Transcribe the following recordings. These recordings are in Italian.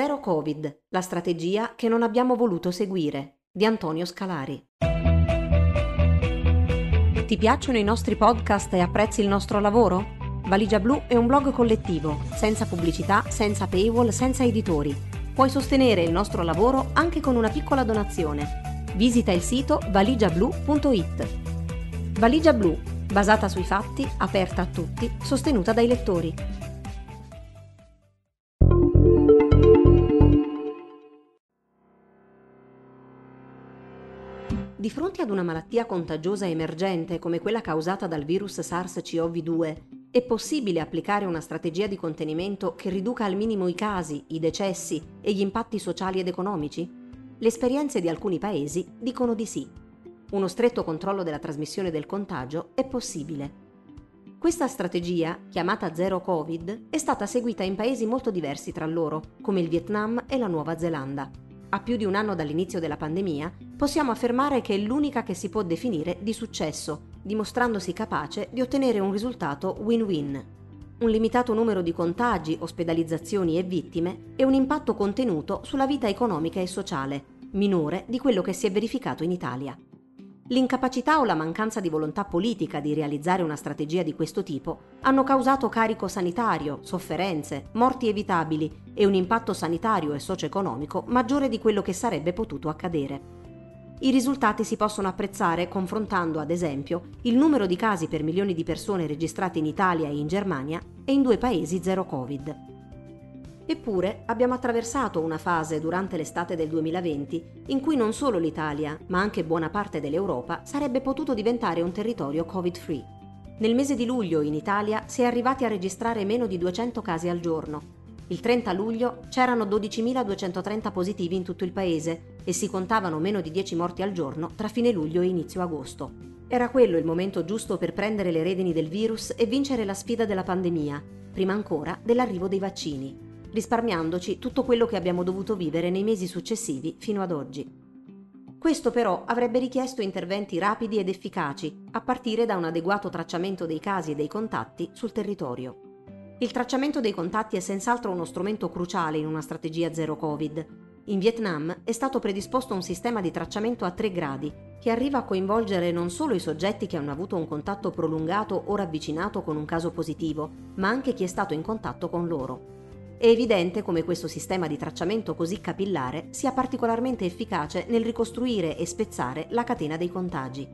Zero Covid, la strategia che non abbiamo voluto seguire, di Antonio Scalari. Ti piacciono i nostri podcast e apprezzi il nostro lavoro? Valigia Blu è un blog collettivo, senza pubblicità, senza paywall, senza editori. Puoi sostenere il nostro lavoro anche con una piccola donazione. Visita il sito valigiablu.it. Valigia Blu, basata sui fatti, aperta a tutti, sostenuta dai lettori. Di fronte ad una malattia contagiosa emergente come quella causata dal virus SARS-CoV-2, è possibile applicare una strategia di contenimento che riduca al minimo i casi, i decessi e gli impatti sociali ed economici? Le esperienze di alcuni paesi dicono di sì. Uno stretto controllo della trasmissione del contagio è possibile. Questa strategia, chiamata Zero Covid, è stata seguita in paesi molto diversi tra loro, come il Vietnam e la Nuova Zelanda a più di un anno dall'inizio della pandemia, possiamo affermare che è l'unica che si può definire di successo, dimostrandosi capace di ottenere un risultato win-win. Un limitato numero di contagi, ospedalizzazioni e vittime e un impatto contenuto sulla vita economica e sociale, minore di quello che si è verificato in Italia. L'incapacità o la mancanza di volontà politica di realizzare una strategia di questo tipo hanno causato carico sanitario, sofferenze, morti evitabili e un impatto sanitario e socio-economico maggiore di quello che sarebbe potuto accadere. I risultati si possono apprezzare confrontando, ad esempio, il numero di casi per milioni di persone registrati in Italia e in Germania e in due paesi zero Covid. Eppure abbiamo attraversato una fase durante l'estate del 2020 in cui non solo l'Italia, ma anche buona parte dell'Europa sarebbe potuto diventare un territorio Covid-free. Nel mese di luglio in Italia si è arrivati a registrare meno di 200 casi al giorno. Il 30 luglio c'erano 12.230 positivi in tutto il paese e si contavano meno di 10 morti al giorno tra fine luglio e inizio agosto. Era quello il momento giusto per prendere le redini del virus e vincere la sfida della pandemia, prima ancora dell'arrivo dei vaccini risparmiandoci tutto quello che abbiamo dovuto vivere nei mesi successivi fino ad oggi. Questo però avrebbe richiesto interventi rapidi ed efficaci, a partire da un adeguato tracciamento dei casi e dei contatti sul territorio. Il tracciamento dei contatti è senz'altro uno strumento cruciale in una strategia zero Covid. In Vietnam è stato predisposto un sistema di tracciamento a tre gradi, che arriva a coinvolgere non solo i soggetti che hanno avuto un contatto prolungato o ravvicinato con un caso positivo, ma anche chi è stato in contatto con loro. È evidente come questo sistema di tracciamento così capillare sia particolarmente efficace nel ricostruire e spezzare la catena dei contagi.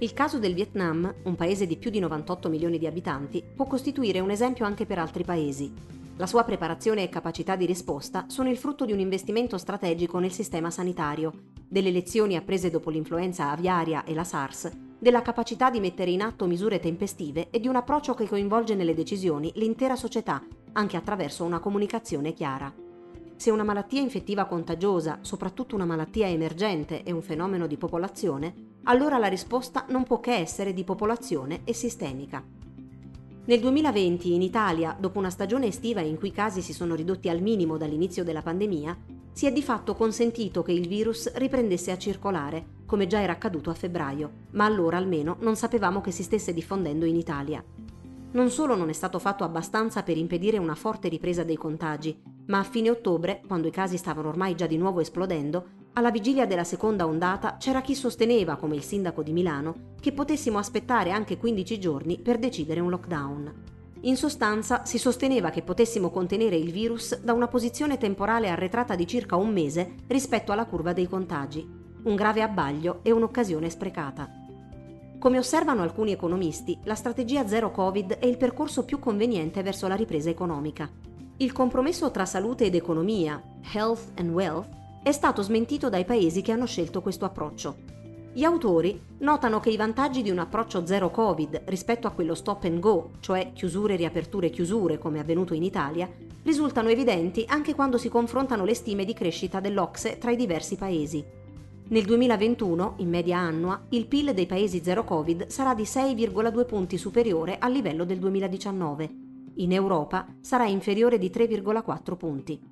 Il caso del Vietnam, un paese di più di 98 milioni di abitanti, può costituire un esempio anche per altri paesi. La sua preparazione e capacità di risposta sono il frutto di un investimento strategico nel sistema sanitario, delle lezioni apprese dopo l'influenza aviaria e la SARS, della capacità di mettere in atto misure tempestive e di un approccio che coinvolge nelle decisioni l'intera società anche attraverso una comunicazione chiara. Se una malattia infettiva contagiosa, soprattutto una malattia emergente, è un fenomeno di popolazione, allora la risposta non può che essere di popolazione e sistemica. Nel 2020 in Italia, dopo una stagione estiva in cui i casi si sono ridotti al minimo dall'inizio della pandemia, si è di fatto consentito che il virus riprendesse a circolare, come già era accaduto a febbraio, ma allora almeno non sapevamo che si stesse diffondendo in Italia. Non solo non è stato fatto abbastanza per impedire una forte ripresa dei contagi, ma a fine ottobre, quando i casi stavano ormai già di nuovo esplodendo, alla vigilia della seconda ondata c'era chi sosteneva, come il sindaco di Milano, che potessimo aspettare anche 15 giorni per decidere un lockdown. In sostanza si sosteneva che potessimo contenere il virus da una posizione temporale arretrata di circa un mese rispetto alla curva dei contagi, un grave abbaglio e un'occasione sprecata. Come osservano alcuni economisti, la strategia zero Covid è il percorso più conveniente verso la ripresa economica. Il compromesso tra salute ed economia, health and wealth, è stato smentito dai paesi che hanno scelto questo approccio. Gli autori notano che i vantaggi di un approccio zero Covid rispetto a quello stop and go, cioè chiusure, riaperture, chiusure, come avvenuto in Italia, risultano evidenti anche quando si confrontano le stime di crescita dell'Ocse tra i diversi paesi. Nel 2021, in media annua, il PIL dei paesi zero Covid sarà di 6,2 punti superiore al livello del 2019. In Europa sarà inferiore di 3,4 punti.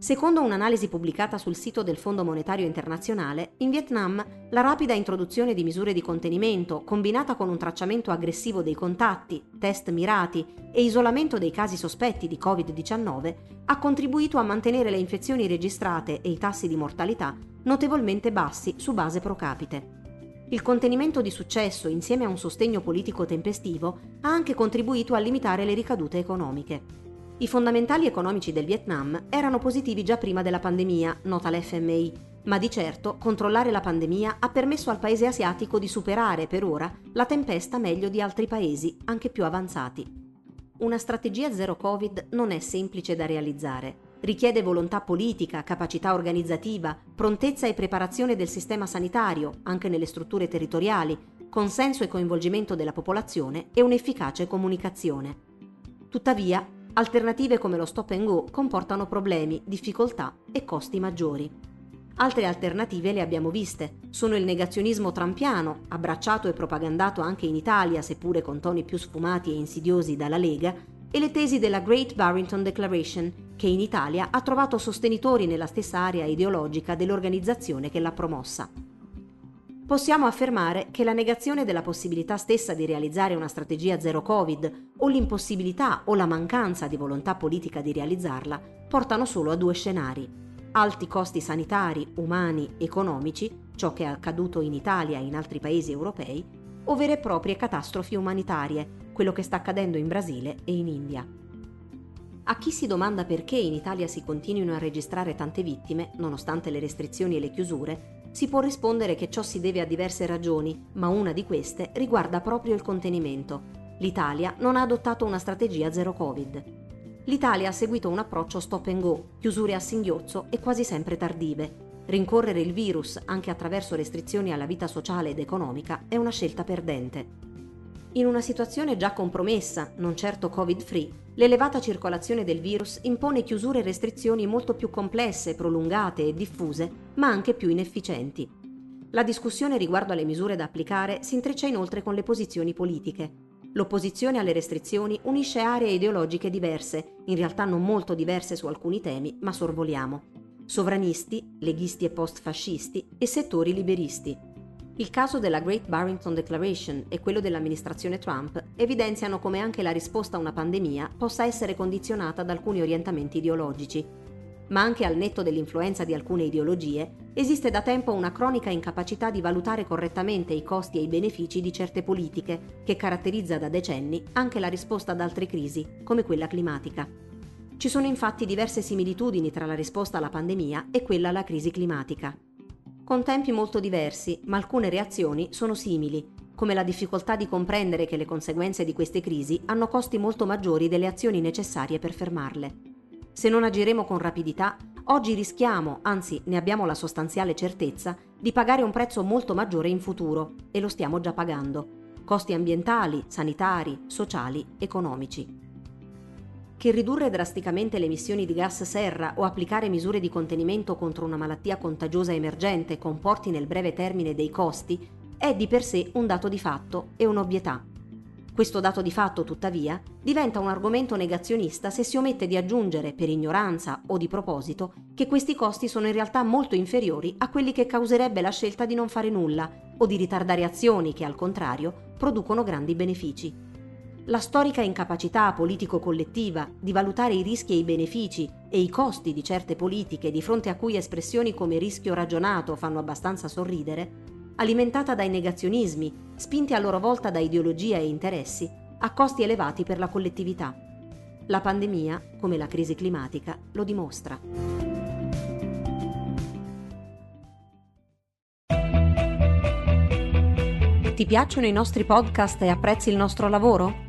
Secondo un'analisi pubblicata sul sito del Fondo Monetario Internazionale, in Vietnam la rapida introduzione di misure di contenimento, combinata con un tracciamento aggressivo dei contatti, test mirati e isolamento dei casi sospetti di Covid-19, ha contribuito a mantenere le infezioni registrate e i tassi di mortalità notevolmente bassi su base pro capite. Il contenimento di successo, insieme a un sostegno politico tempestivo, ha anche contribuito a limitare le ricadute economiche. I fondamentali economici del Vietnam erano positivi già prima della pandemia, nota l'FMI, ma di certo controllare la pandemia ha permesso al paese asiatico di superare per ora la tempesta meglio di altri paesi, anche più avanzati. Una strategia zero Covid non è semplice da realizzare. Richiede volontà politica, capacità organizzativa, prontezza e preparazione del sistema sanitario, anche nelle strutture territoriali, consenso e coinvolgimento della popolazione e un'efficace comunicazione. Tuttavia, Alternative come lo stop and go comportano problemi, difficoltà e costi maggiori. Altre alternative le abbiamo viste. Sono il negazionismo trampiano, abbracciato e propagandato anche in Italia, seppure con toni più sfumati e insidiosi dalla Lega, e le tesi della Great Barrington Declaration, che in Italia ha trovato sostenitori nella stessa area ideologica dell'organizzazione che l'ha promossa possiamo affermare che la negazione della possibilità stessa di realizzare una strategia zero Covid o l'impossibilità o la mancanza di volontà politica di realizzarla portano solo a due scenari. Alti costi sanitari, umani, economici, ciò che è accaduto in Italia e in altri paesi europei, o vere e proprie catastrofi umanitarie, quello che sta accadendo in Brasile e in India. A chi si domanda perché in Italia si continuino a registrare tante vittime, nonostante le restrizioni e le chiusure, si può rispondere che ciò si deve a diverse ragioni, ma una di queste riguarda proprio il contenimento. L'Italia non ha adottato una strategia zero Covid. L'Italia ha seguito un approccio stop and go, chiusure a singhiozzo e quasi sempre tardive. Rincorrere il virus, anche attraverso restrizioni alla vita sociale ed economica, è una scelta perdente. In una situazione già compromessa, non certo Covid-free, l'elevata circolazione del virus impone chiusure e restrizioni molto più complesse, prolungate e diffuse, ma anche più inefficienti. La discussione riguardo alle misure da applicare si intreccia inoltre con le posizioni politiche. L'opposizione alle restrizioni unisce aree ideologiche diverse, in realtà non molto diverse su alcuni temi, ma sorvoliamo. Sovranisti, leghisti e post-fascisti e settori liberisti. Il caso della Great Barrington Declaration e quello dell'amministrazione Trump evidenziano come anche la risposta a una pandemia possa essere condizionata da alcuni orientamenti ideologici. Ma anche al netto dell'influenza di alcune ideologie, esiste da tempo una cronica incapacità di valutare correttamente i costi e i benefici di certe politiche, che caratterizza da decenni anche la risposta ad altre crisi, come quella climatica. Ci sono infatti diverse similitudini tra la risposta alla pandemia e quella alla crisi climatica con tempi molto diversi, ma alcune reazioni sono simili, come la difficoltà di comprendere che le conseguenze di queste crisi hanno costi molto maggiori delle azioni necessarie per fermarle. Se non agiremo con rapidità, oggi rischiamo, anzi ne abbiamo la sostanziale certezza, di pagare un prezzo molto maggiore in futuro, e lo stiamo già pagando. Costi ambientali, sanitari, sociali, economici che ridurre drasticamente le emissioni di gas serra o applicare misure di contenimento contro una malattia contagiosa emergente comporti nel breve termine dei costi è di per sé un dato di fatto e un'obvietà. Questo dato di fatto, tuttavia, diventa un argomento negazionista se si omette di aggiungere, per ignoranza o di proposito, che questi costi sono in realtà molto inferiori a quelli che causerebbe la scelta di non fare nulla o di ritardare azioni che, al contrario, producono grandi benefici. La storica incapacità politico-collettiva di valutare i rischi e i benefici e i costi di certe politiche di fronte a cui espressioni come rischio ragionato fanno abbastanza sorridere, alimentata dai negazionismi, spinti a loro volta da ideologia e interessi, a costi elevati per la collettività. La pandemia, come la crisi climatica, lo dimostra. Ti piacciono i nostri podcast e apprezzi il nostro lavoro?